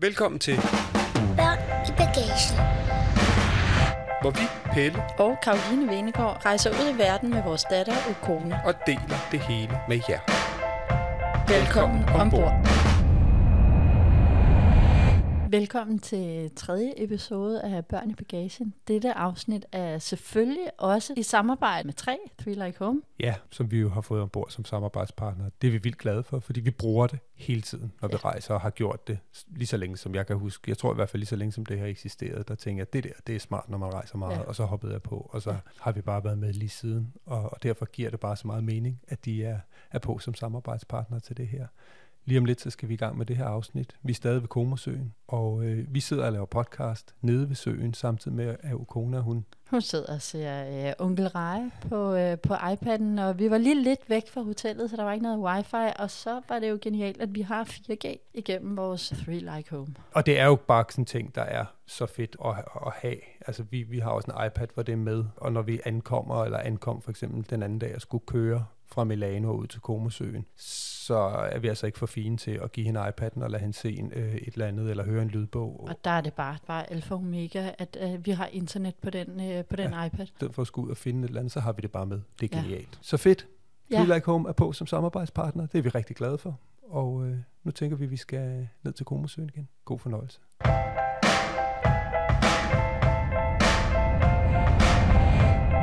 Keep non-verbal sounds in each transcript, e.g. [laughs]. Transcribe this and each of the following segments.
Velkommen til, Børn i bagagen. hvor vi, Pelle, og Karoline Venegård rejser ud i verden med vores datter og kone. og deler det hele med jer. Velkommen ombord. ombord. Velkommen til tredje episode af Børn i Bagagen. Dette afsnit er selvfølgelig også i samarbejde med 3, Three Like Home. Ja, som vi jo har fået ombord som samarbejdspartner. Det er vi vildt glade for, fordi vi bruger det hele tiden, når vi rejser og har gjort det lige så længe, som jeg kan huske. Jeg tror i hvert fald lige så længe, som det har eksisteret. Der tænker jeg, det der, det er smart, når man rejser meget, Ja. ja. og så hoppede jeg på, og så ja. har vi bare været med lige siden. Og, og derfor giver det bare så meget mening, at de er, er på som samarbejdspartner til det her. Lige om lidt, så skal vi i gang med det her afsnit. Vi er stadig ved Komosøen, og øh, vi sidder og laver podcast nede ved søen, samtidig med, at Ukona, hun Hun sidder og ser øh, Onkel Reje på, øh, på iPad'en, og vi var lige lidt væk fra hotellet, så der var ikke noget wifi, og så var det jo genialt, at vi har 4G igennem vores Three Like Home. Og det er jo bare sådan en ting, der er så fedt at, at have. Altså vi, vi har også en iPad, hvor det er med, og når vi ankommer, eller ankom for eksempel den anden dag, og skulle køre fra Milano ud til Komosøen, så er vi altså ikke for fine til at give hende iPad'en og lade hende se en, øh, et eller andet, eller høre en lydbog. Og der er det bare, bare alfa og omega, at øh, vi har internet på den, øh, på den ja. iPad. I stedet for at skulle ud og finde et eller andet, så har vi det bare med. Det er Ja. genialt. Så fedt. Ja. Ja. Like Home er på som samarbejdspartner. Det er vi rigtig glade for. Og øh, nu tænker vi, at vi skal ned til Komosøen igen. God fornøjelse.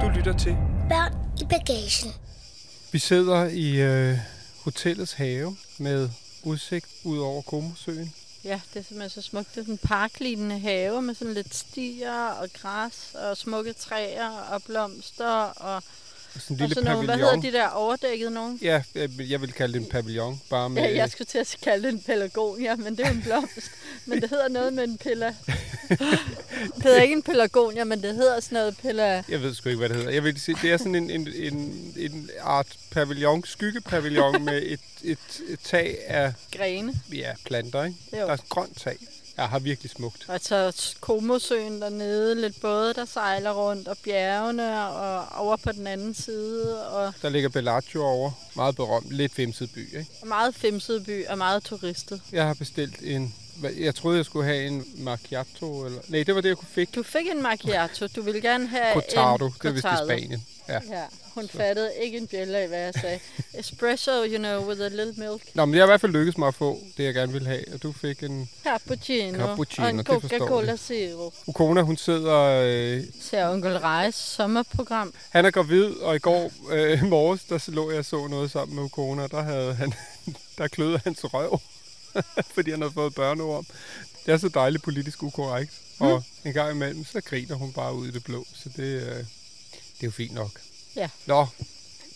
Du lytter til Børn i bagagen. Vi sidder i øh, hotellets have med udsigt ud over Komosøen. Ja, det er simpelthen så smukt. Det er sådan en parklignende have med sådan lidt stier og græs og smukke træer og blomster og, Og sådan en og lille sådan nogle, hvad hedder pavillon. de der overdækket nogen? Ja, jeg, jeg vil kalde det en pavillon, bare med... Ja, jeg skulle til at kalde det en pelargonia, men det er jo en blomst. men det hedder noget med en pilla. [laughs] det hedder ikke en pelargonia, men det hedder sådan noget pilla... Jeg ved sgu ikke, hvad det hedder. Jeg vil sige, det er sådan en, en, en, en art pavillon, skyggepavillon med et, et, et tag af grene. ja, planter, ikke? Jo. Der er et grønt tag. Jeg har virkelig smukt. Og så Komosøen dernede, lidt både der sejler rundt, og bjergene, og over på den anden side, og Der ligger Bellagio over. Meget berømt. Lidt femset by, ikke? og meget femset by, og meget turistet. Jeg har bestilt en... Jeg troede, jeg skulle have en macchiato, eller... Nej, det var det, jeg kunne fik. Du fik en macchiato, du ville gerne have Cortado, en det er vist i cortado. Spanien. Ja. Ja, hun fattede ikke en bjælle af, hvad jeg sagde. Espresso, you know, with a little milk. Nå, men jeg har i hvert fald lykkedes mig at få det, jeg gerne ville have. Og du fik en... Cappuccino, Cappuccino, og en Coca-Cola. Zero. Ukona, hun sidder... Øh, Ser Onkel Rejes sommerprogram. han er gravid, og i går øh, morges, der lå jeg så noget sammen med Ukona. Der havde han... [laughs] Der kløede hans røv, [laughs] fordi han havde fået børneorm. Det er så dejligt politisk ukorrekt. Og en gang imellem, så griner hun bare ud i det blå. Så det, øh, det er jo fint nok. Ja. Nå,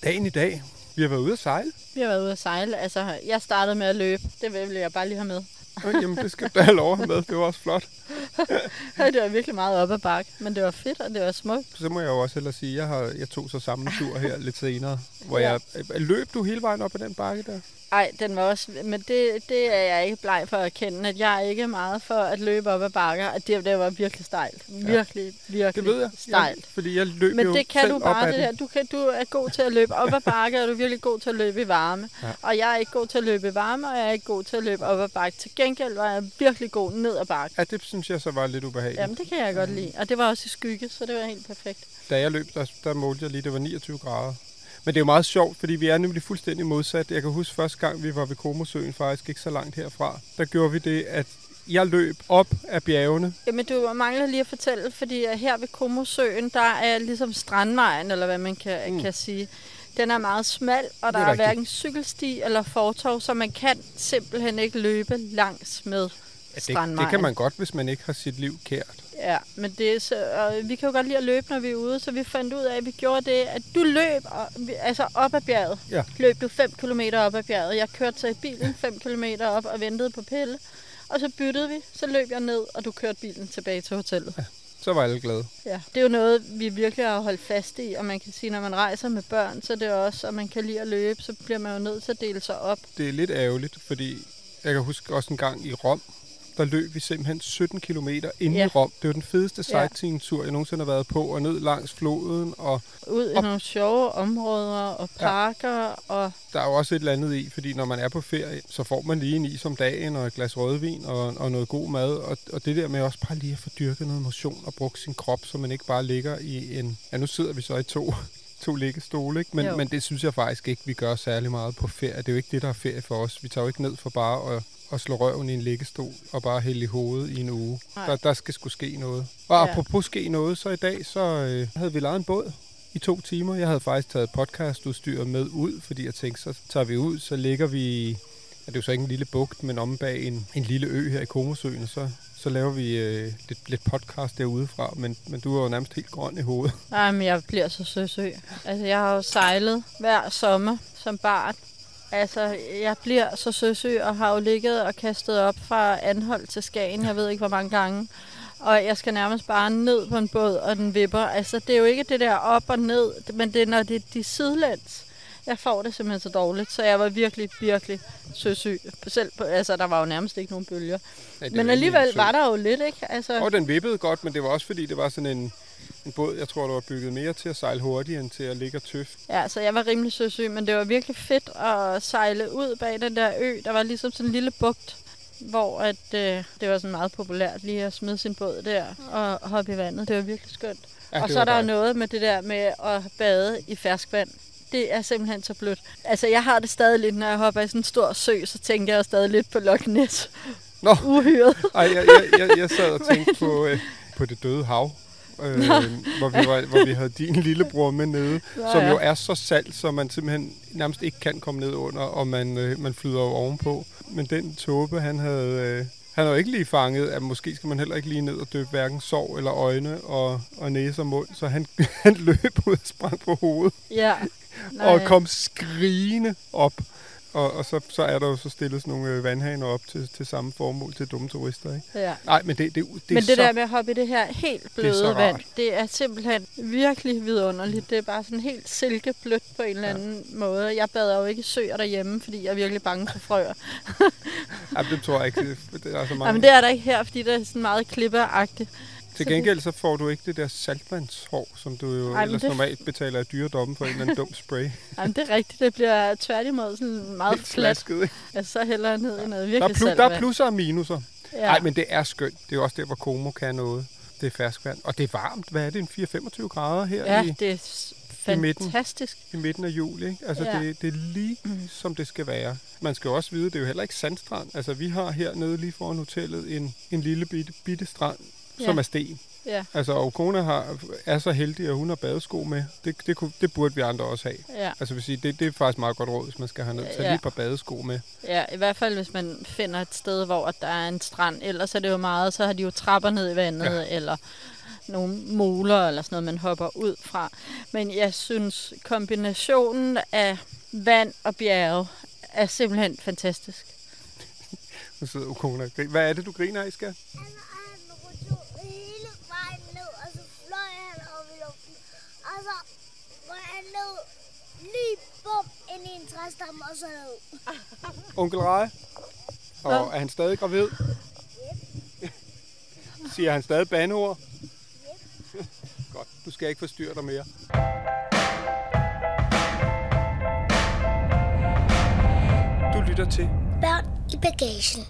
dagen i dag. Vi har været ude at sejle. Vi har været ude at sejle. Altså, jeg startede med at løbe. Det vil jeg bare lige have med. Øh, Jamen, det skal du have lov med. Det var også flot. [laughs] det var virkelig meget op ad bakke, men det var fedt, og det var smukt. Så må jeg jo også hellere sige, at jeg, har, jeg tog så samme tur her [laughs] lidt senere. Hvor Ja. jeg, løb du hele vejen op ad den bakke der? Ej, den var også... Men det, det er jeg ikke bleg for at kende, at jeg er ikke meget for at løbe op ad bakker. At det, det var virkelig stejlt. Virkelig, virkelig Det ved jeg. stejlt. jeg fordi jeg løb Men jo det kan selv du bare, det der. den. Du, kan, du er god til at løbe op ad bakke, og du er virkelig god til at løbe i varme. Ja. Ja. Og jeg er ikke god til at løbe i varme, og jeg er ikke god til at løbe op ad bakke. Til gengæld var jeg virkelig god ned ad bakke. Ja, det synes jeg så var lidt ubehageligt. Jamen, det kan jeg godt lide. Og det var også i skygge, så det var helt perfekt. Da jeg løb, der, der målte jeg lige, det var 29 grader. Men det er jo meget sjovt, fordi vi er nemlig fuldstændig modsat. Jeg kan huske første gang, vi var ved Komosøen, faktisk ikke så langt herfra. Der gjorde vi det, at jeg løb op af bjergene. Jamen, du mangler lige at fortælle, fordi her ved Komosøen, der er ligesom strandvejen, eller hvad man kan, Mm. kan sige. Den er meget smal, og Det er der er, rigtigt. hverken cykelsti eller fortov, så man kan simpelthen ikke løbe langs med Ja, det, strandvejen. det kan man godt, hvis man ikke har sit liv kært. Ja, men det er så, og vi kan jo godt lide at løbe, når vi er ude, så vi fandt ud af, at vi gjorde det, at du løb altså op ad bjerget. Ja. Løb du 5 km op ad bjerget. Jeg kørte så i bilen 5 km op og ventede på Pelle. Og så byttede vi, så løb jeg ned, og du kørte bilen tilbage til hotellet. Ja. Så var alle glade. Ja, det er jo noget, vi virkelig har holdt fast i, og man kan sige, når man rejser med børn, så er det også, og man kan lide at løbe, så bliver man jo nødt til at dele sig op. Det er lidt ærgerligt, fordi jeg kan huske også en gang i Rom, der løb vi simpelthen 17 km ind ja. Ja. i Rom. Det var den fedeste Ja. sightseeing-tur, jeg nogensinde har været på, og ned langs floden, og Ud i Op. nogle sjove områder og Ja. parker, og der er jo også et eller andet i, fordi når man er på ferie, så får man lige en is om dagen, og et glas rødvin, og, og noget god mad, og, og det der med også bare lige at få dyrket noget motion, og brugt sin krop, så man ikke bare ligger i en... Ja, nu sidder vi så i to, [laughs] to liggestole, ikke? Men, Jo. men det synes jeg faktisk ikke, vi gør særlig meget på ferie. Det er jo ikke det, der er ferie for os. Vi tager jo ikke ned for bare at, at slå røven i en liggestol, og bare hælde i hovedet i en uge. Nej. Der, der skal sgu ske noget. Og Ja. apropos ske noget, så i dag, så øh, havde vi lejet en båd i to timer. Jeg havde faktisk taget podcastudstyret med ud, fordi jeg tænkte, så tager vi ud, så ligger vi... Ja, det er jo så ikke en lille bugt, men om bag en, en lille ø her i Komosøen, og så, så laver vi øh, lidt, lidt podcast derudefra, men, men du er jo nærmest helt grøn i hovedet. Nej, men jeg bliver så søsø. Altså, jeg har jo sejlet hver sommer som barn. Altså, jeg bliver så søsø og har jo ligget og kastet op fra Anhold til Skagen, jeg ved ikke hvor mange gange. Og jeg skal nærmest bare ned på en båd, og den vipper. Altså, det er jo ikke det der op og ned, men det er, når det er de sidelæns. Jeg får det simpelthen så dårligt, så jeg var virkelig, virkelig søsyg. Selv på, altså, der var jo nærmest ikke nogen bølger. Ja, Men alligevel var der jo lidt, ikke? Altså, Og den vippede godt, men det var også fordi, det var sådan en, en båd, jeg tror, der var bygget mere til at sejle hurtigt, end til at ligge og tøft. Ja, så jeg var rimelig søsyg, men det var virkelig fedt at sejle ud bag den der ø. Der var ligesom sådan en lille bugt, hvor at, øh, det var sådan meget populært lige at smide sin båd der og hoppe i vandet. Det var virkelig skønt. Ja, og så er der dejligt. noget med det der med at bade i ferskvand. Det er simpelthen så blødt. Altså, jeg har det stadig lidt, når jeg hopper i sådan en stor sø, så tænker jeg stadig lidt på Loch Ness. Nå. Uhyret. Ej, jeg, jeg, jeg, jeg sad og [laughs] tænkte på, øh, på det døde hav, øh, hvor, vi var, hvor vi havde din lillebror med nede, Nå, som ja. jo er så salt, så man simpelthen nærmest ikke kan komme ned under, og man, øh, man flyder jo ovenpå. Men den tåbe, han havde... Øh, han har jo ikke lige fanget, at måske skal man heller ikke lige ned og døbe hverken sov eller øjne og, og næse og mund. Så han, [laughs] han løb ud og sprang på hovedet. Ja. og kom skrigende op. Og, og så, så er der jo så stillet sådan nogle øh, vandhaner op til, til samme formål til dumme turister, ikke? Ja. Nej, men det, det, det, Men det så... der med at hoppe i det her helt bløde rart. vand, det er simpelthen virkelig vidunderligt. Det er bare sådan helt silkeblødt på en eller anden ja. måde. Jeg bader jo ikke søer derhjemme, fordi jeg er virkelig bange for frøer. Ej, det tror jeg ikke. Det, det er så mange. men det er der ikke her, fordi det er sådan meget klippeagtigt. Til så gengæld så får du ikke det der saltvandshår, som du jo Ej, ellers det- normalt betaler af dyredomme for en eller anden dum spray. Jamen, det er rigtigt. Det bliver tværtimod sådan meget Helt flat. slasket? Altså, så jeg ned i noget Der er, virkelig plus, der er saltvand. plusser og minuser. Ja. Nej, men det er skønt. Det er jo også der, hvor Como kan noget. Det er ferskvand. Og det er varmt. Hvad er det? En 4-25 grader her ja, i, det er s- i midten. fantastisk. i midten af juli. Ikke? Altså, Ja. det, det er lige mm. som det skal være. Man skal jo også vide, det er jo heller ikke sandstrand. Altså, vi har hernede lige foran hotellet en, en lille bitte, bitte strand, ja. som Ja. er sten. Ja, Altså, og kone har, er så heldig, at hun har badesko med. Det, det, kunne, det burde vi andre også have. ja. Altså, vil sige, det, det er faktisk meget godt råd, hvis man skal have ned. Tag Ja. lige et par badesko med. Ja, i hvert fald hvis man finder et sted, hvor der er en strand. Ellers er det jo meget, så har de jo trapper ned i vandet, ja. eller nogle moler eller sådan noget, man hopper ud fra. Men jeg synes, kombinationen af vand og bjerge er simpelthen fantastisk. Nu sidder kone og griner. Hvad er det, du griner af, skal? Bum ind i en træstamme, og så ned. [laughs] Onkel Rej? Og er han stadig gravid? Siger han stadig bandeord? [laughs] Godt, du skal ikke forstyrre dig mere. Du lytter til, Børn i bagagen.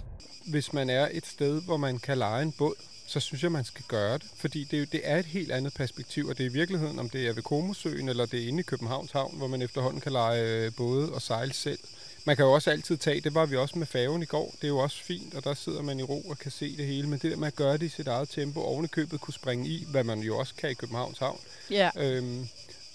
hvis man er et sted, hvor man kan lege en båd, så synes jeg, man skal gøre det. Fordi det, er det er et helt andet perspektiv, og det er i virkeligheden, om det er ved Komosøen, eller det er inde i Københavns Havn, hvor man efterhånden kan lege øh, både og sejle selv. Man kan jo også altid tage, det var vi også med færgen i går, det er jo også fint, og der sidder man i ro og kan se det hele, men det der med at gøre det i sit eget tempo, oven i købet kunne springe i, hvad man jo også kan i Københavns Havn, Ja, øhm,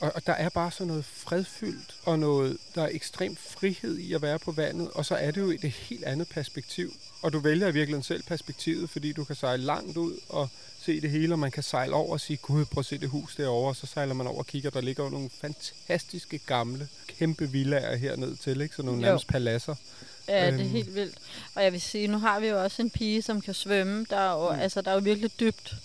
Og, og der er bare sådan noget fredfyldt, og noget, der er ekstrem frihed i at være på vandet, og så er det jo et helt andet perspektiv. Og du vælger i virkeligheden selv perspektivet, fordi du kan sejle langt ud og se det hele, og man kan sejle over og sige, gud, prøv at se det hus derovre, og så sejler man over og kigger, der ligger jo nogle fantastiske gamle, kæmpe villager herned til, ikke? Så nogle Jo. nærmest paladser. Ja, det er Øhm. helt vildt. Og jeg vil sige, nu har vi jo også en pige, som kan svømme. Der er jo, Mm. altså, der er jo virkelig dybt.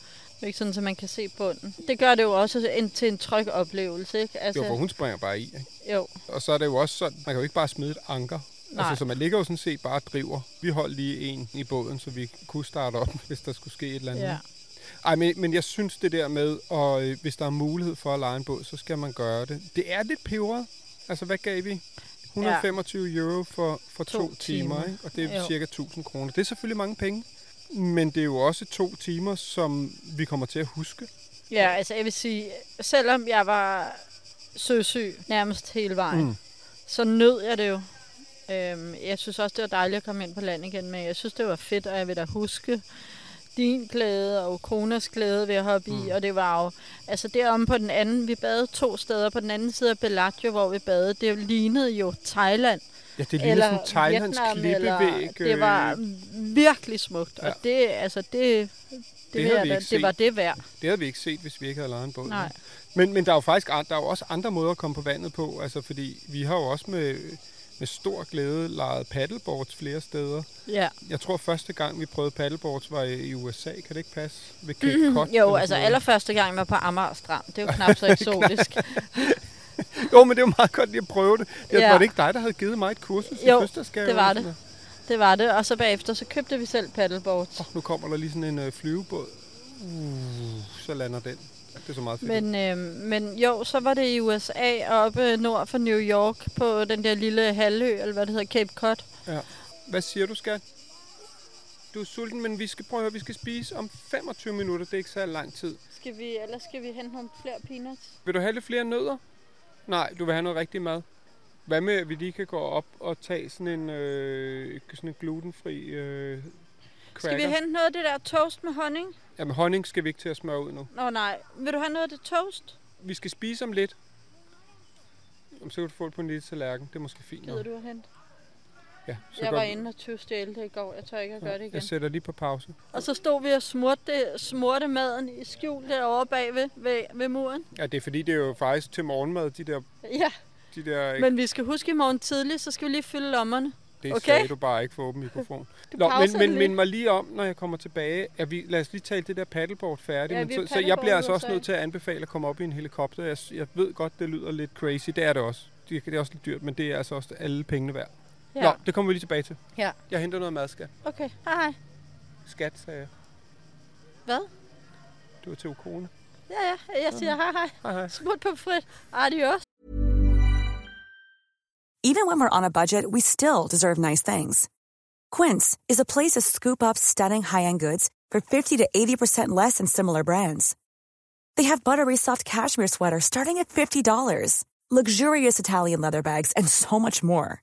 Det er ikke sådan, at man kan se bunden. Det gør det jo også en, til en tryg oplevelse, ikke? Altså, Jo, for hun springer bare i, ikke? jo. Og så er det jo også sådan, man kan jo ikke bare smide et anker. Nej. Altså, så man ligger jo sådan set bare og driver. Vi holdt lige en i båden, så vi kunne starte op, [laughs] hvis der skulle ske et eller andet. Ja. Ej, men, men jeg synes det der med, og øh, hvis der er mulighed for at lege en båd, så skal man gøre det. Det er lidt peberet. Altså, hvad gav vi? 125 ja. euro for, for to, To to timer, timer. ikke? og det er Jo. cirka 1000 kroner. Det er selvfølgelig mange penge, men det er jo også to timer, som vi kommer til at huske. Ja, altså jeg vil sige, selvom jeg var søsyg nærmest hele vejen, Mm. mm. så nød jeg det jo. Øhm, jeg synes også, det var dejligt at komme ind på land igen, men jeg synes, det var fedt, og jeg vil da huske din glæde og Kronas glæde ved at hoppe mm. i, og det var jo, altså deromme på den anden, vi badede to steder, på den anden side af Bellagio, hvor vi badede, det lignede jo Thailand, Ja, det ligner sådan en thailandsk klippevæg. det var øh, virkelig smukt, Ja. og det, altså det, det, det, havde vi ikke det var det værd. Det havde vi ikke set, hvis vi ikke havde lejet en båd. Nej. Men, men der er jo faktisk der er jo også andre måder at komme på vandet på. Altså, fordi vi har jo også med, med stor glæde lejet paddleboards flere steder. Ja. Jeg tror, første gang vi prøvede paddleboards var i, i USA. Kan det ikke passe? Ved Cape Cod? Mhm. Jo, eller altså sådan noget. allerførste gang var på Amager Strand. Det er jo knap så eksotisk. [laughs] [laughs] Jo, men det jo meget godt lige at prøve det. Det Ja. var det ikke dig, der havde givet mig et kursus i Jo, fødselsdagsgave? det var det. Det var det, og så bagefter så købte vi selv paddleboards. noget? Åh, nu kommer der lige sådan en øh, flyvebåd. Uh, så lander den. Det er så meget fedt. Men, øh, men jo, så var det i USA, oppe nord for New York, på den der lille halvø, eller hvad det hedder, Cape Cod. Hvad siger du, skat? Du er sulten, men vi skal prøve at høre, vi skal spise om 25 minutter. Det er ikke så lang tid. Skal vi, eller skal vi hente nogle flere peanuts? Vil du have lidt flere nødder? Nej, du vil have noget rigtig mad. Hvad med, at vi lige kan gå op og tage sådan en, øh, sådan en glutenfri øh, cracker? Skal vi hente noget af det der toast med honning? Jamen, honning skal vi ikke til at smøre ud nu. Nå nej, vil du have noget af det toast? Vi skal spise om lidt. Jamen, så kan du få det på en lille tallerken. Det er måske fint. Gider du at hente? Ja, så Jeg var vi- inde og tyvstjæle det i går. Jeg tør ikke at gøre det igen. Jeg sætter lige på pause. Og så stod vi og smurte, smurte maden i skjul derovre bagved ved, ved muren. Ja, det er fordi, det er jo faktisk til morgenmad, de der... Ja, De der men vi skal huske i morgen tidlig, så skal vi lige fylde lommerne. det okay. sagde du bare ikke for åben mikrofon. [laughs] Nå, men, men mind mig lige om, når jeg kommer tilbage. At vi, lad os lige tale det der paddleboard færdigt. Ja, men så, er så jeg bliver altså også nødt til at anbefale at komme op i en helikopter. Jeg, jeg ved godt, det lyder lidt crazy. Det er det også. Det, det er også lidt dyrt, men det er altså også alle pengene værd. Ja. Nå, det kommer vi lige tilbage til. Ja. Jeg henter noget mad, skat. Okay, hej hej. Skat, sagde jeg. Hvad? Det var til Ukone. Ja, ja, jeg siger mm. hej hej. Hej, hej. Smut på frit. Adios. Even when we're on a budget, we still deserve nice things. Quince is a place to scoop up stunning high-end goods for 50 to 80% less than similar brands. They have buttery soft cashmere sweaters starting at $50, luxurious Italian leather bags, and so much more.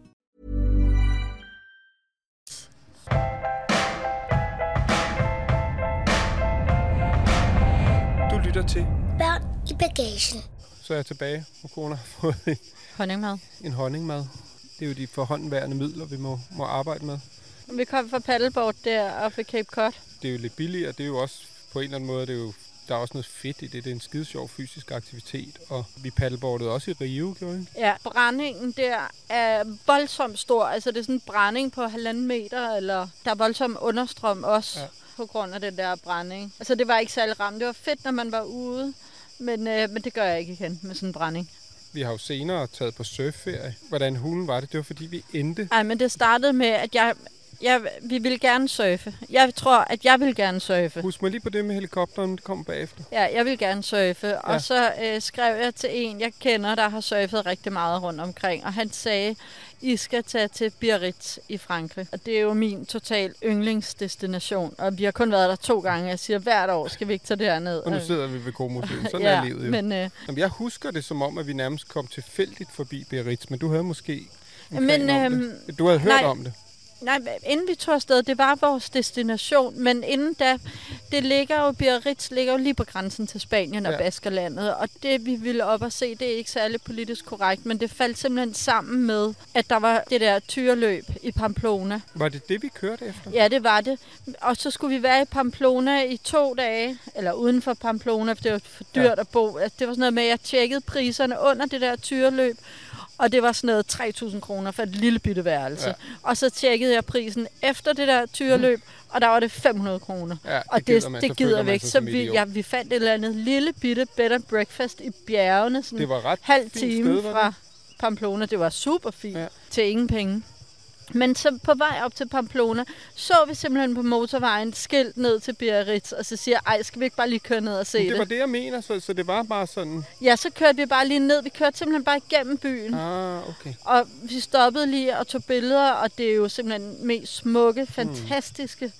Lytter til, Børn i bagagen. så er jeg tilbage. Ukone har fået en, Honningmad. en honningmad. Det er jo de forhåndenværende midler, vi må, må arbejde med. Vi kom fra paddleboard der oppe ved Cape Cod. Det er jo lidt billigere. Det er jo også på en eller anden måde, det er jo, der er også noget fedt i det. Det er en skide sjov fysisk aktivitet. Og vi paddleboardede også i Rio, gjorde vi? Ja, brændingen der er voldsomt stor. Altså det er sådan en brænding på halvanden meter, eller der er voldsom understrøm også. Ja. På grund af den der brænding. Altså, det var ikke særlig ramt. Det var fedt, når man var ude, men, øh, men det gør jeg ikke igen med sådan en brænding. Vi har jo senere taget på surfferie. Hvordan hulen var det? Det var fordi, vi endte. Nej, men det startede med, at jeg, jeg, vi ville gerne surfe. Jeg tror, at jeg vil gerne surfe. Husk mig lige på det med helikopteren, det kommer bagefter. Ja, jeg vil gerne surfe. Ja. Ja. Og så øh, skrev jeg til en, jeg kender, der har surfet rigtig meget rundt omkring. Og han sagde, I skal tage til Biarritz i Frankrig. Og det er jo min total yndlingsdestination. Og vi har kun været der to gange. Jeg siger, hvert år skal vi ikke tage derned. Og nu sidder vi ved Komosøen. [laughs] Sådan ja, er livet jo. Men, øh, Jamen, jeg husker det som om, at vi nærmest kom tilfældigt forbi Biarritz, men du havde måske en Men, øhm, det. Du havde hørt nej. om det. Nej, inden vi tog afsted, det var vores destination, men inden da, det ligger jo, Biarritz ligger jo lige på grænsen til Spanien og Ja. Baskerlandet, og det vi ville op og se, det er ikke særlig politisk korrekt, men det faldt simpelthen sammen med, at der var det der tyreløb i Pamplona. Var det det, vi kørte efter? Ja, det var det. Og så skulle vi være i Pamplona i to dage, eller uden for Pamplona, for det var for dyrt Ja. ja. at bo. Altså, Det var sådan noget med, at jeg tjekkede priserne under det der tyreløb, og det var sådan noget 3.000 kroner for et lille bitte værelse. Ja. Og så tjekkede jeg prisen efter det der tyreløb, og der var det 500 kroner. Ja, det og det, man, det så gider vi ikke. sig Så som vi, ja, vi fandt et eller andet lille bitte bed and breakfast i bjergene, sådan Det var ret halv time sted, var fra Pamplona. Det var super fint ja. til ingen penge. Men så på vej op til Pamplona, så vi simpelthen på motorvejen skilt ned til Biarritz, og så siger jeg, ej, skal vi ikke bare lige køre ned og se det? det var det, jeg mener, så, så det var bare sådan... Ja, så kørte vi bare lige ned. Vi kørte simpelthen bare igennem byen. Ah, okay. Og vi stoppede lige og tog billeder, og det er jo simpelthen mest smukke, fantastiske,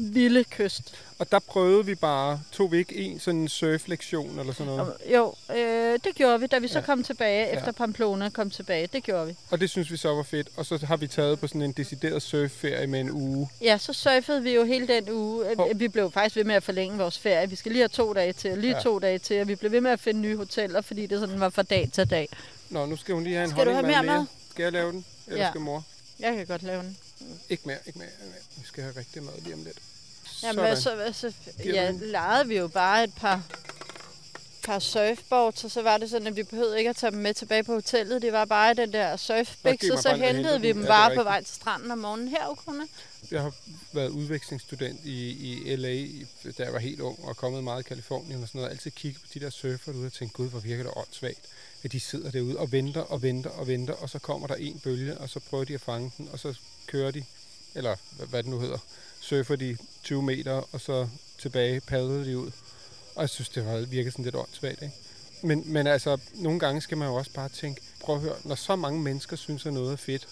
vilde kyst. Og der prøvede vi bare, tog vi ikke en sådan surflektion eller sådan noget. Og, jo, øh, det gjorde vi, da vi så Ja. kom tilbage, Ja. efter Pamplona kom tilbage. Det gjorde vi. Og det synes vi så var fedt. Og så har vi taget på sådan en decideret surfferie med en uge. Ja, så surfede vi jo hele den uge. Hov. Vi blev faktisk ved med at forlænge vores ferie. Vi skal lige have to dage til, og lige Ja. to dage til. Og vi blev ved med at finde nye hoteller, fordi det sådan var fra dag til dag. Nå, nu skal hun lige have en Skal du have mere mad? Skal jeg lave den? Eller Ja. skal mor? Jeg kan godt lave den. Ikke mere, ikke mere. ikke mere. Vi skal have rigtig mad lige om lidt. Jamen, Sådan. så, så, ja, lejede vi jo bare et par, par surfboards, og så var det sådan, at vi behøvede ikke at tage dem med tilbage på hotellet. Det var bare den der surfbæk, giv så, hentede vi dem Ja, bare på vej til stranden om morgenen. Her, Ukone. Jeg har været udvekslingsstudent i, i LA, da jeg var helt ung, og kommet meget i Kalifornien og sådan noget. Altid kigget på de der surfer derude og tænkt, gud, hvor virker det åndssvagt. At de sidder derude og venter og venter og venter, og så kommer der en bølge, og så prøver de at fange den, og så kører de, eller hvad, det nu hedder, surfer de 20 meter, og så tilbage padler de ud. Og jeg synes, det var virket sådan lidt åndssvagt, ikke? Men, men altså, nogle gange skal man jo også bare tænke, prøv at høre, når så mange mennesker synes, at noget er fedt,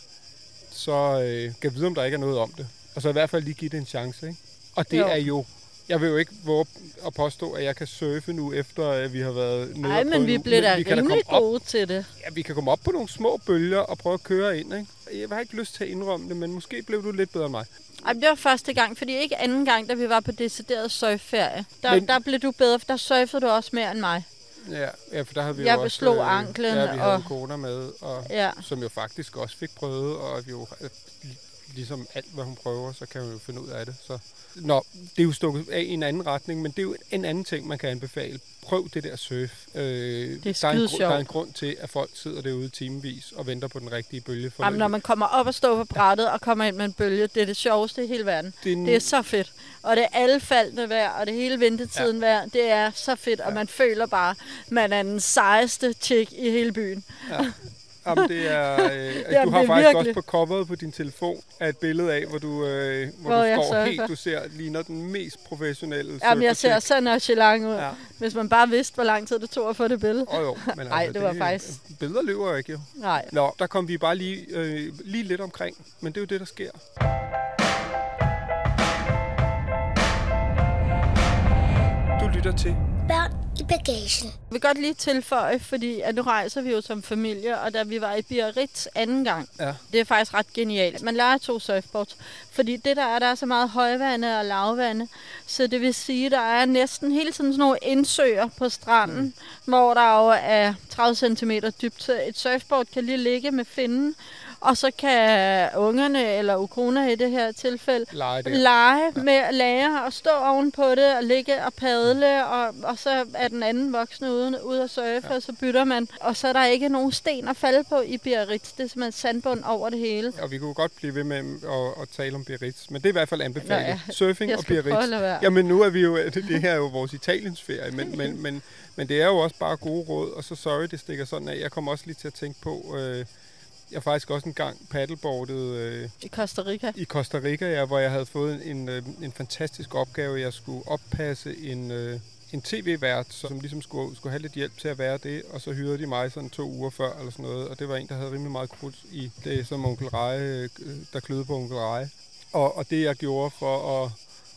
så øh, kan vide, om der ikke er noget om det. Og så i hvert fald lige give det en chance, ikke? Og det Jo. er jo... Jeg vil jo ikke våge at påstå, at jeg kan surfe nu, efter at vi har været nede Nej, men vi blev da rimelig komme op, gode til det. ja, vi kan komme op på nogle små bølger og prøve at køre ind, ikke? Jeg har ikke lyst til at indrømme det, men måske blev du lidt bedre end mig. Ej, det var første gang, fordi ikke anden gang, da vi var på decideret surfferie. Der, Men- der blev du bedre, for der surfede du også mere end mig. Ja, ja for der havde vi Jeg jo også... beslog anklen, Ja, vi havde og- kona med, og, Ja. som jo faktisk også fik prøvet, og jo, øh, ligesom alt, hvad hun prøver, så kan hun jo finde ud af det. Så. Nå, det er jo stukket af i en anden retning, men det er jo en anden ting, man kan anbefale. Prøv det der surf. Øh, det er der, er en, der er en grund til, at folk sidder derude timevis og venter på den rigtige bølge. For Jamen, når man kommer op og står på brættet og kommer ind med en bølge, det er det sjoveste i hele verden. det, er en, Det er så fedt. Og det er alle faldene værd, og det hele ventetiden ja. værd. Det er så fedt, og Ja. man føler bare, man er den sejeste chick i hele byen. Jamen, det er, øh, [laughs] Jamen, du har det faktisk virkelig. også på coveret på din telefon af et billede af, hvor du, øh, hvor Hvor du står helt, du ser, ligner den mest professionelle Jamen, jeg ser så nonchalant ud. Ja. Hvis man bare vidste, hvor lang tid det tog at få det billede. Oh, jo, men [laughs] Ej, altså, det var faktisk- Billeder løber jo ikke, jo. Nej. Nå, der kom vi bare lige, øh, lige lidt omkring, men det er jo det, der sker. Du lytter til. Bagagen. Jeg vil godt lige tilføje, fordi at nu rejser vi jo som familie, og da vi var i Biarritz anden gang, Ja. det er faktisk ret genialt. Man lærer to surfboards, fordi det der er, der er så meget højvande og lavvande, så det vil sige, der er næsten hele tiden sådan nogle indsøer på stranden, mm. hvor der jo er 30 cm dybt. Så et surfboard kan lige ligge med finden, Og så kan ungerne, eller ukroner i det her tilfælde, Lege der. lege med at lære og stå ovenpå det og ligge og padle, og, og så er den anden voksne ude, ude at surfe, ja. og så bytter man. Og så er der ikke nogen sten at falde på i Biarritz. Det er simpelthen sandbund over det hele. Og vi kunne godt blive ved med at, at tale om Biarritz, men det er i hvert fald anbefalet. Nå ja, Surfing og Biarritz. Jamen nu er vi jo, [laughs] det, det her er jo vores Italiensferie, men, men, men, men det er jo også bare gode råd, og så sorry, det stikker sådan af. Jeg kommer også lige til at tænke på, øh, jeg har faktisk også en gang paddleboardet øh, I Costa Rica. i Costa Rica, ja, hvor jeg havde fået en, øh, en fantastisk opgave. Jeg skulle oppasse en, øh, en tv-vært, som ligesom skulle, skulle have lidt hjælp til at være det, og så hyrede de mig sådan to uger før, eller sådan noget, og det var en, der havde rimelig meget krudt i det, som onkel Reje, øh, der kløede på onkel Reje. Og, og det, jeg gjorde for at,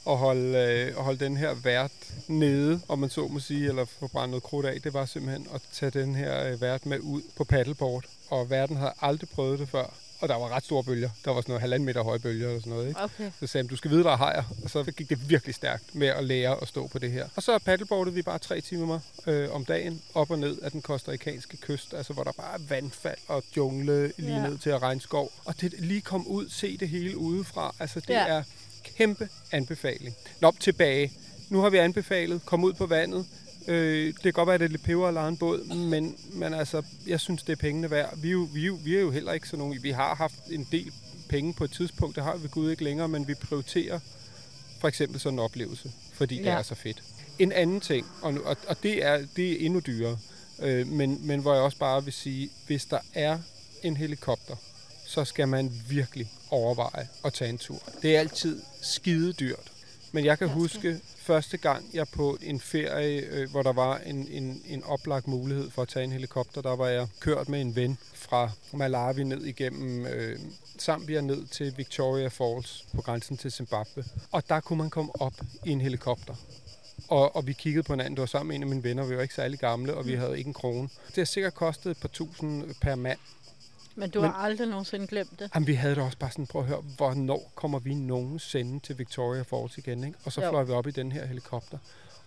at holde, øh, at holde den her vært nede, om man så må sige, eller få brændt noget krudt af, det var simpelthen at tage den her øh, vært med ud på paddleboard. Og verden havde aldrig prøvet det før. Og der var ret store bølger. Der var sådan noget halvanden meter høje bølger eller sådan noget. Ikke? Okay. Så sagde du skal vide, der er hajer. Og så gik det virkelig stærkt med at lære at stå på det her. Og så paddleboardede vi bare tre timer øh, om dagen op og ned af den kostarikanske kyst, altså hvor der bare er vandfald og jungle lige Ja. ned til regnskov. Og det lige kom ud, se det hele udefra. Altså det Ja. er kæmpe anbefaling. Nå, tilbage. Nu har vi anbefalet, kom ud på vandet. Øh, det kan godt være, at det er lidt peber at lege en båd, men, men altså, jeg synes, det er pengene værd. Vi er, jo, vi, er jo, vi er jo heller ikke sådan nogle... Vi har haft en del penge på et tidspunkt, det har vi gud ikke længere, men vi prioriterer for eksempel sådan en oplevelse, fordi ja. det er så fedt. En anden ting, og, og, og det, er, det er endnu dyrere, øh, men, men hvor jeg også bare vil sige, hvis der er en helikopter, så skal man virkelig overveje at tage en tur. Det er altid skide dyrt. Men jeg kan huske første gang, jeg på en ferie, øh, hvor der var en, en, en oplagt mulighed for at tage en helikopter, der var jeg kørt med en ven fra Malawi ned igennem øh, Zambia ned til Victoria Falls på grænsen til Zimbabwe. Og der kunne man komme op i en helikopter. Og, og vi kiggede på hinanden, det var sammen med en af mine venner, vi var ikke særlig gamle, og vi havde ikke en krone. Det har sikkert kostet et par tusind per mand. Men du Men- har aldrig nogensinde glemt det. Jamen, vi havde det også bare sådan, prøv at høre, hvornår kommer vi nogensinde til Victoria Falls igen, ikke? Og så Jo. fløj vi op i den her helikopter.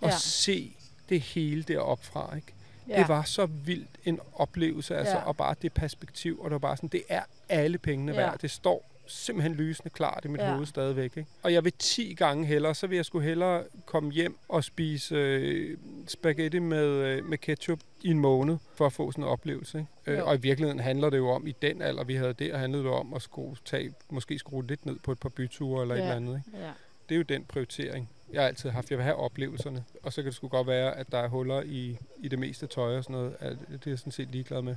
Og Ja. se det hele deroppe fra, ikke? Ja. Det var så vildt en oplevelse, altså, Ja. og bare det perspektiv, og det var bare sådan, det er alle pengene Ja. værd. Det står simpelthen lysende klart i mit Ja. hoved stadigvæk. Ikke? Og jeg vil 10 gange hellere, så vil jeg skulle hellere komme hjem og spise øh, spaghetti med, øh, med ketchup i en måned, for at få sådan en oplevelse. Ikke? Øh, og i virkeligheden handler det jo om, i den alder, vi havde der, handlede det om at skrue, tage, måske skrue lidt ned på et par byture eller ja. et eller andet. Ikke? Ja. Det er jo den prioritering, jeg har altid haft. Jeg vil have oplevelserne, og så kan det sgu godt være, at der er huller i, i det meste tøj og sådan noget. Det er jeg sådan set ligeglad med.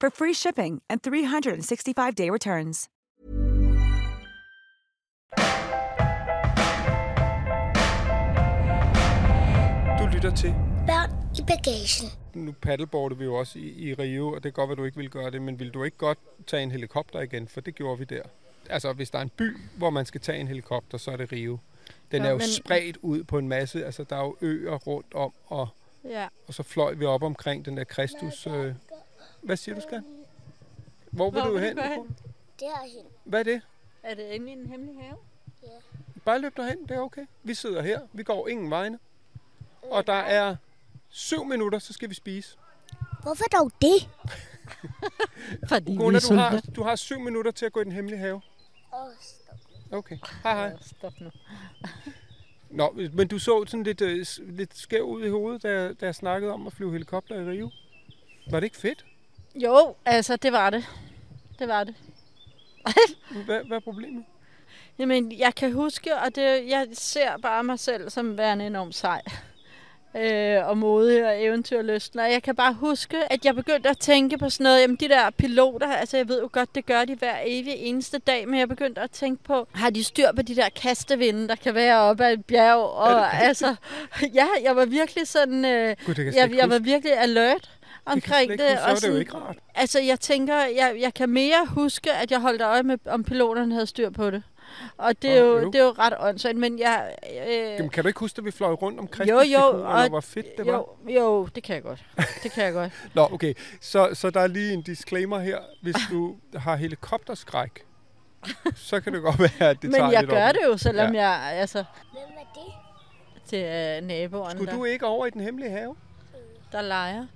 for free shipping and 365-day returns. Du lytter til Børn i bagagen. nu paddleboardede vi jo også i, i Rio, og det kan godt være, du ikke ville gøre det, men vil du ikke godt tage en helikopter igen? For det gjorde vi der. Altså, hvis der er en by, hvor man skal tage en helikopter, så er det Rio. Den Ja, er jo men- spredt ud på en masse, altså der er jo øer rundt om, og, ja. og så fløj vi op omkring den der Kristus... Øh... Hvad siger du, skal? Hvor vil Hvor du vil hen? Derhen. Hvad er det? Er det inde i en hemmelig have? Bare løb derhen, det er okay. Vi sidder her, vi går ingen vegne. Og der er syv minutter, så skal vi spise. Hvorfor dog det? [laughs] Fordi Gona, du har, du har syv minutter til at gå i den hemmelige have. Åh, stop. Okay, hej hej. Stop nu. [laughs] Nå, men du så sådan lidt, øh, lidt skæv ud i hovedet, da, da jeg snakkede om at flyve helikopter i Rio. Var det ikke fedt? Jo, altså, det var det. Det var det. [laughs] Hvad, hvad er problemet? Jamen, jeg kan huske, og det, jeg ser bare mig selv som værende enormt sej. Øh, og modig og eventyrlysten. Og jeg kan bare huske, at jeg begyndte at tænke på sådan noget, jamen de der piloter, altså jeg ved jo godt, det gør de hver evig eneste dag, men jeg begyndte at tænke på, har de styr på de der kastevinde, der kan være oppe ad et bjerg? Og altså, [laughs] ja, jeg var virkelig sådan, øh, Gud, jeg jeg, jeg var virkelig alert. Omkring det. Kan det så er det jo ikke rart. Altså, jeg tænker, jeg, jeg kan mere huske, at jeg holdt øje med, om piloterne havde styr på det. Og det er, Åh, jo, øv. det er jo ret åndssvagt, men jeg... Øh, Jamen, kan du ikke huske, at vi fløj rundt om jo, Kristi jo, figur, og hvor fedt det var? jo, jo, det kan jeg godt. Det kan jeg godt. [laughs] Nå, okay. Så, så der er lige en disclaimer her. Hvis du har helikopterskræk, så kan det godt [laughs] være, at det tager men jeg lidt gør op. det jo, selvom ja. jeg... Altså, Hvem er det? til øh, naboerne, Skulle der, du ikke over i den hemmelige have? der leger.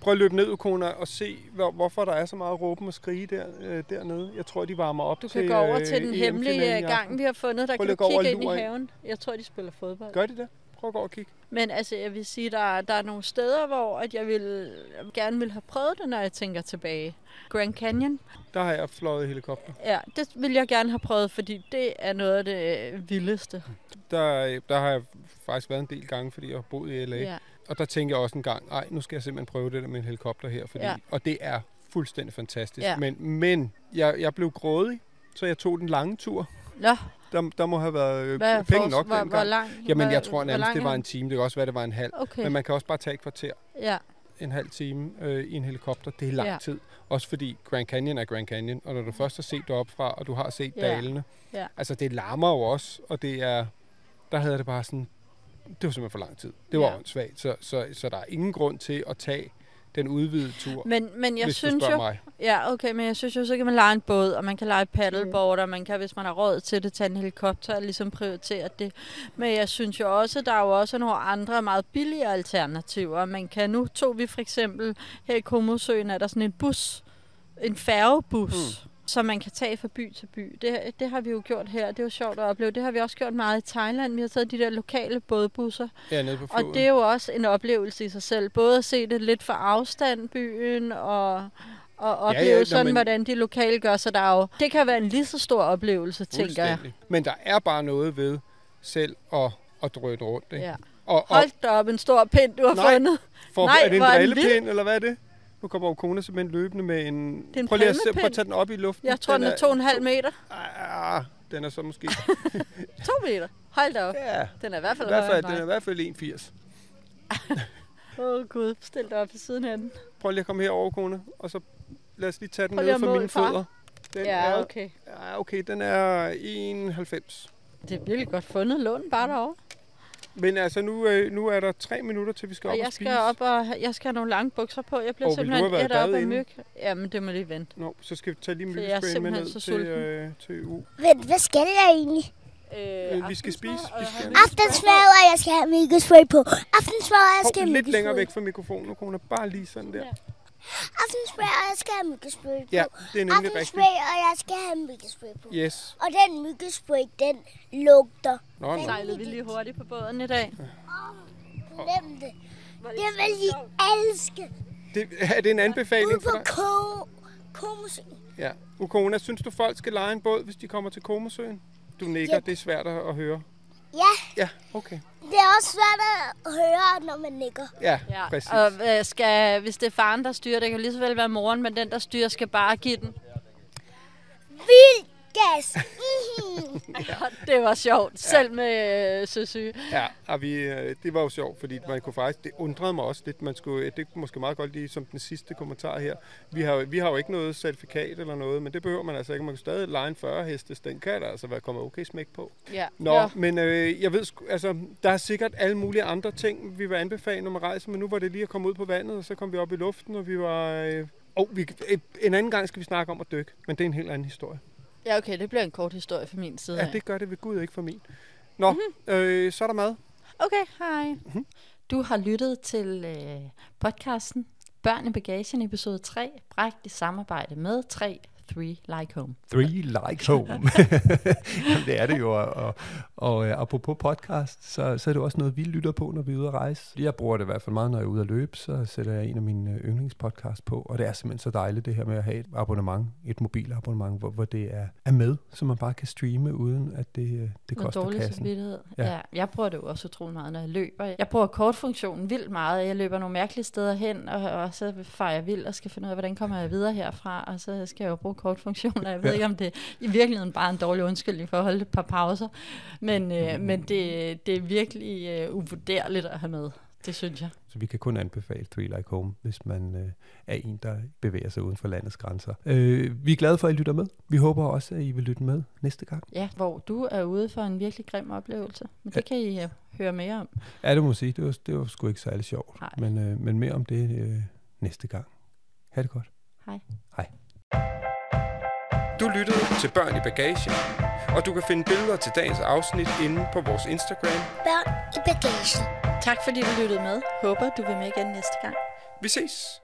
Prøv at løbe ned, Ukona, og se, hvor, hvorfor der er så meget råben og skrige der, øh, dernede. Jeg tror, de varmer op Du til kan gå over øh, til den hemmelige øh, gang, vi har fundet. Der Prøv kan du kigge ind i haven. Jeg tror, de spiller fodbold. Gør de det? Prøv at gå og kigge. Men altså, jeg vil sige, der, der er nogle steder, hvor at jeg vil, gerne vil have prøvet det, når jeg tænker tilbage. Grand Canyon, Der har jeg fløjet helikopter. ja, det vil jeg gerne have prøvet, fordi det er noget af det øh, vildeste. Der, der har jeg faktisk været en del gange, fordi jeg har boet i LA. Ja. Og der tænker jeg også en gang, nej, nu skal jeg simpelthen prøve det der med en helikopter her. Fordi, Ja. Og det er fuldstændig fantastisk. Ja. Men, men jeg, jeg blev grådig, så jeg tog den lange tur. Nå, Der, der må have været øh, hvad penge nok hvor, dengang. hvor lang? Jamen, hvor, jeg tror nærmest, det var en time. Det kan også være, det var en halv. Okay, Men man kan også bare tage et kvarter, ja. en halv time øh, i en helikopter. Det er lang Ja. tid. Også fordi Grand Canyon er Grand Canyon. Og når du først har set det fra, og du har set Ja. dalene. Ja. Altså, det larmer jo også. Og det er... Der havde det bare sådan... Det var simpelthen for lang tid. Det var Ja. åndssvagt. Så, så, så der er ingen grund til at tage den udvidede tur, Men, men jeg hvis synes du spørger jo, mig. ja okay, men jeg synes jo, så kan man lege en båd, og man kan lege paddleboard, og man kan, hvis man har råd til det, tage en helikopter og ligesom prioritere det. Men jeg synes jo også, der er jo også nogle andre meget billige alternativer. Man kan nu, tog vi for eksempel her i Komosøen, er der sådan en bus, en færgebus, mm. Som man kan tage fra by til by. Det, det har vi jo gjort her, det er jo sjovt at opleve. Det har vi også gjort meget i Thailand. Vi har taget de der lokale bådbusser, Ja, nede på og floden. det er jo også en oplevelse i sig selv. Både at se det lidt fra afstand, byen, og, og opleve ja, ja, sådan, men- hvordan de lokale gør sig. Der er jo, det kan være en lige så stor oplevelse, tænker jeg. Men der er bare noget ved selv at, at drøne rundt. Ikke? Ja. Og, og Hold da op, en stor pind, du har Nej. fundet. for, Nej, er det en drillepind, eller hvad er det? Nu kommer Kona simpelthen løbende med en... Er en prøv lige at, se, prøv at tage den op i luften. Jeg tror, den er to og en halv meter. Ah, den er så måske... [laughs] To meter. Hold da op. ja, Den er i hvert i fald hvert højere fald, den er i hvert fald 1,80. [laughs] Åh oh, gud, stil dig op ved siden af den. Prøv lige at komme herover, Kona, og så lad os lige tage den ned fra mine far. fødder. Den Ja, er, okay. Ja, okay, den er 1,90. Det er virkelig godt fundet. Lån bare derovre. Men altså, nu, øh, nu er der tre minutter, til vi skal op Og og, jeg spise. skal op og jeg skal have nogle lange bukser på. Jeg bliver Og simpelthen have et været op af myg. Jamen, det må lige vente. Nå, så skal vi tage lige myggespray med ned så til, øh, til U. Vent, hvad skal jeg egentlig? Øh, vi skal spise. Vi skal- Aftensmad, og jeg skal have myggespray på. Aftensmad, og jeg skal have lidt længere væk fra mikrofonen, nu kommer bare lige sådan der. Aftensmad, og jeg skal have myggespray på. Ja, det er nemlig rigtigt. Aftensmad, og jeg skal have myggespray på. Yes. Og den myggespray, den lugter. Nå, nå. Sejlede vi lige hurtigt på båden i dag. Glem det. Det vil de elske. Det, er det en Ude anbefaling for på dig? ko Komusøen. Ja. Ukona, synes du, folk skal lege en båd, hvis de kommer til Komasøen? Du nikker, Yep. det er svært at høre. Ja, Ja, okay. det er også svært at høre, når man nikker. Ja, Ja, præcis. og øh, skal, hvis det er faren, der styrer, det kan lige så vel være moren, men den, der styrer, skal bare give den. Vild gas. [laughs] Mhm. Det var sjovt, selv med øh, søsyge. Ja, og vi, øh, det var jo sjovt, fordi man kunne faktisk, det undrede mig også lidt, man skulle, det kunne måske meget godt lige som den sidste kommentar her. Vi har, jo- vi har jo ikke noget certifikat eller noget, men det behøver man altså ikke. Man kan stadig lege en 40 hestes, den kan der altså være kommet okay smæk på. Ja. Nå, Ja. ja. men øh, jeg ved, altså, der er sikkert alle mulige andre ting, vi vil anbefale, når man rejser, men nu var det lige at komme ud på vandet, og så kom vi op i luften, og vi var... Øh, oh, vi, en anden gang skal vi snakke om at dykke, men det er en helt anden historie. Ja, okay, det bliver en kort historie fra min side. Ja, af. det gør det ved Gud ikke for min. Nå, mm-hmm. øh, så er der mad. Okay, hej. Mhm. Du har lyttet til øh, podcasten Børn i bagagen episode 3, bragt i samarbejde med 3 3 Like Home. Three like home. [laughs] Jamen, det er det jo, og, og, og uh, apropos podcast, så, så er det også noget, vi lytter på, når vi er ude at rejse. Jeg bruger det i hvert fald meget, når jeg er ude at løbe, så sætter jeg en af mine øh, yndlingspodcasts på, og det er simpelthen så dejligt det her med at have et abonnement, et mobilabonnement, hvor, hvor det er, er med, så man bare kan streame, uden at det, øh, det Med koster dårlig kassen. samvittighed. Ja. Ja. ja. Jeg bruger det jo også utrolig meget, når jeg løber. Jeg bruger kortfunktionen vildt meget. Jeg løber nogle mærkelige steder hen, og, og så farer jeg vildt og skal finde ud af, hvordan kommer jeg videre herfra. Og så skal jeg jo bruge kortfunktionen, og jeg ved Ja. ikke, om det i virkeligheden bare er en dårlig undskyldning for at holde et par pauser. Men, øh, men det, det er virkelig øh, uvurderligt at have med. Det synes jeg. Så vi kan kun anbefale Three Like Home, hvis man øh, er en, der bevæger sig uden for landets grænser. Øh, vi er glade for, at I lytter med. Vi håber også, at I vil lytte med næste gang. Ja, hvor du er ude for en virkelig grim oplevelse. Men det kan I uh, høre mere om. Ja, det må sige. Det var, det var sgu ikke særlig sjovt. Nej. Men, øh, men mere om det øh, næste gang. Ha' det godt. Hej. Hej. Du lyttede til Børn i Bagagen, og du kan finde billeder til dagens afsnit inde på vores Instagram. Børn i bagagen. Tak fordi du lyttede med. Håber, du vil med igen næste gang. Vi ses!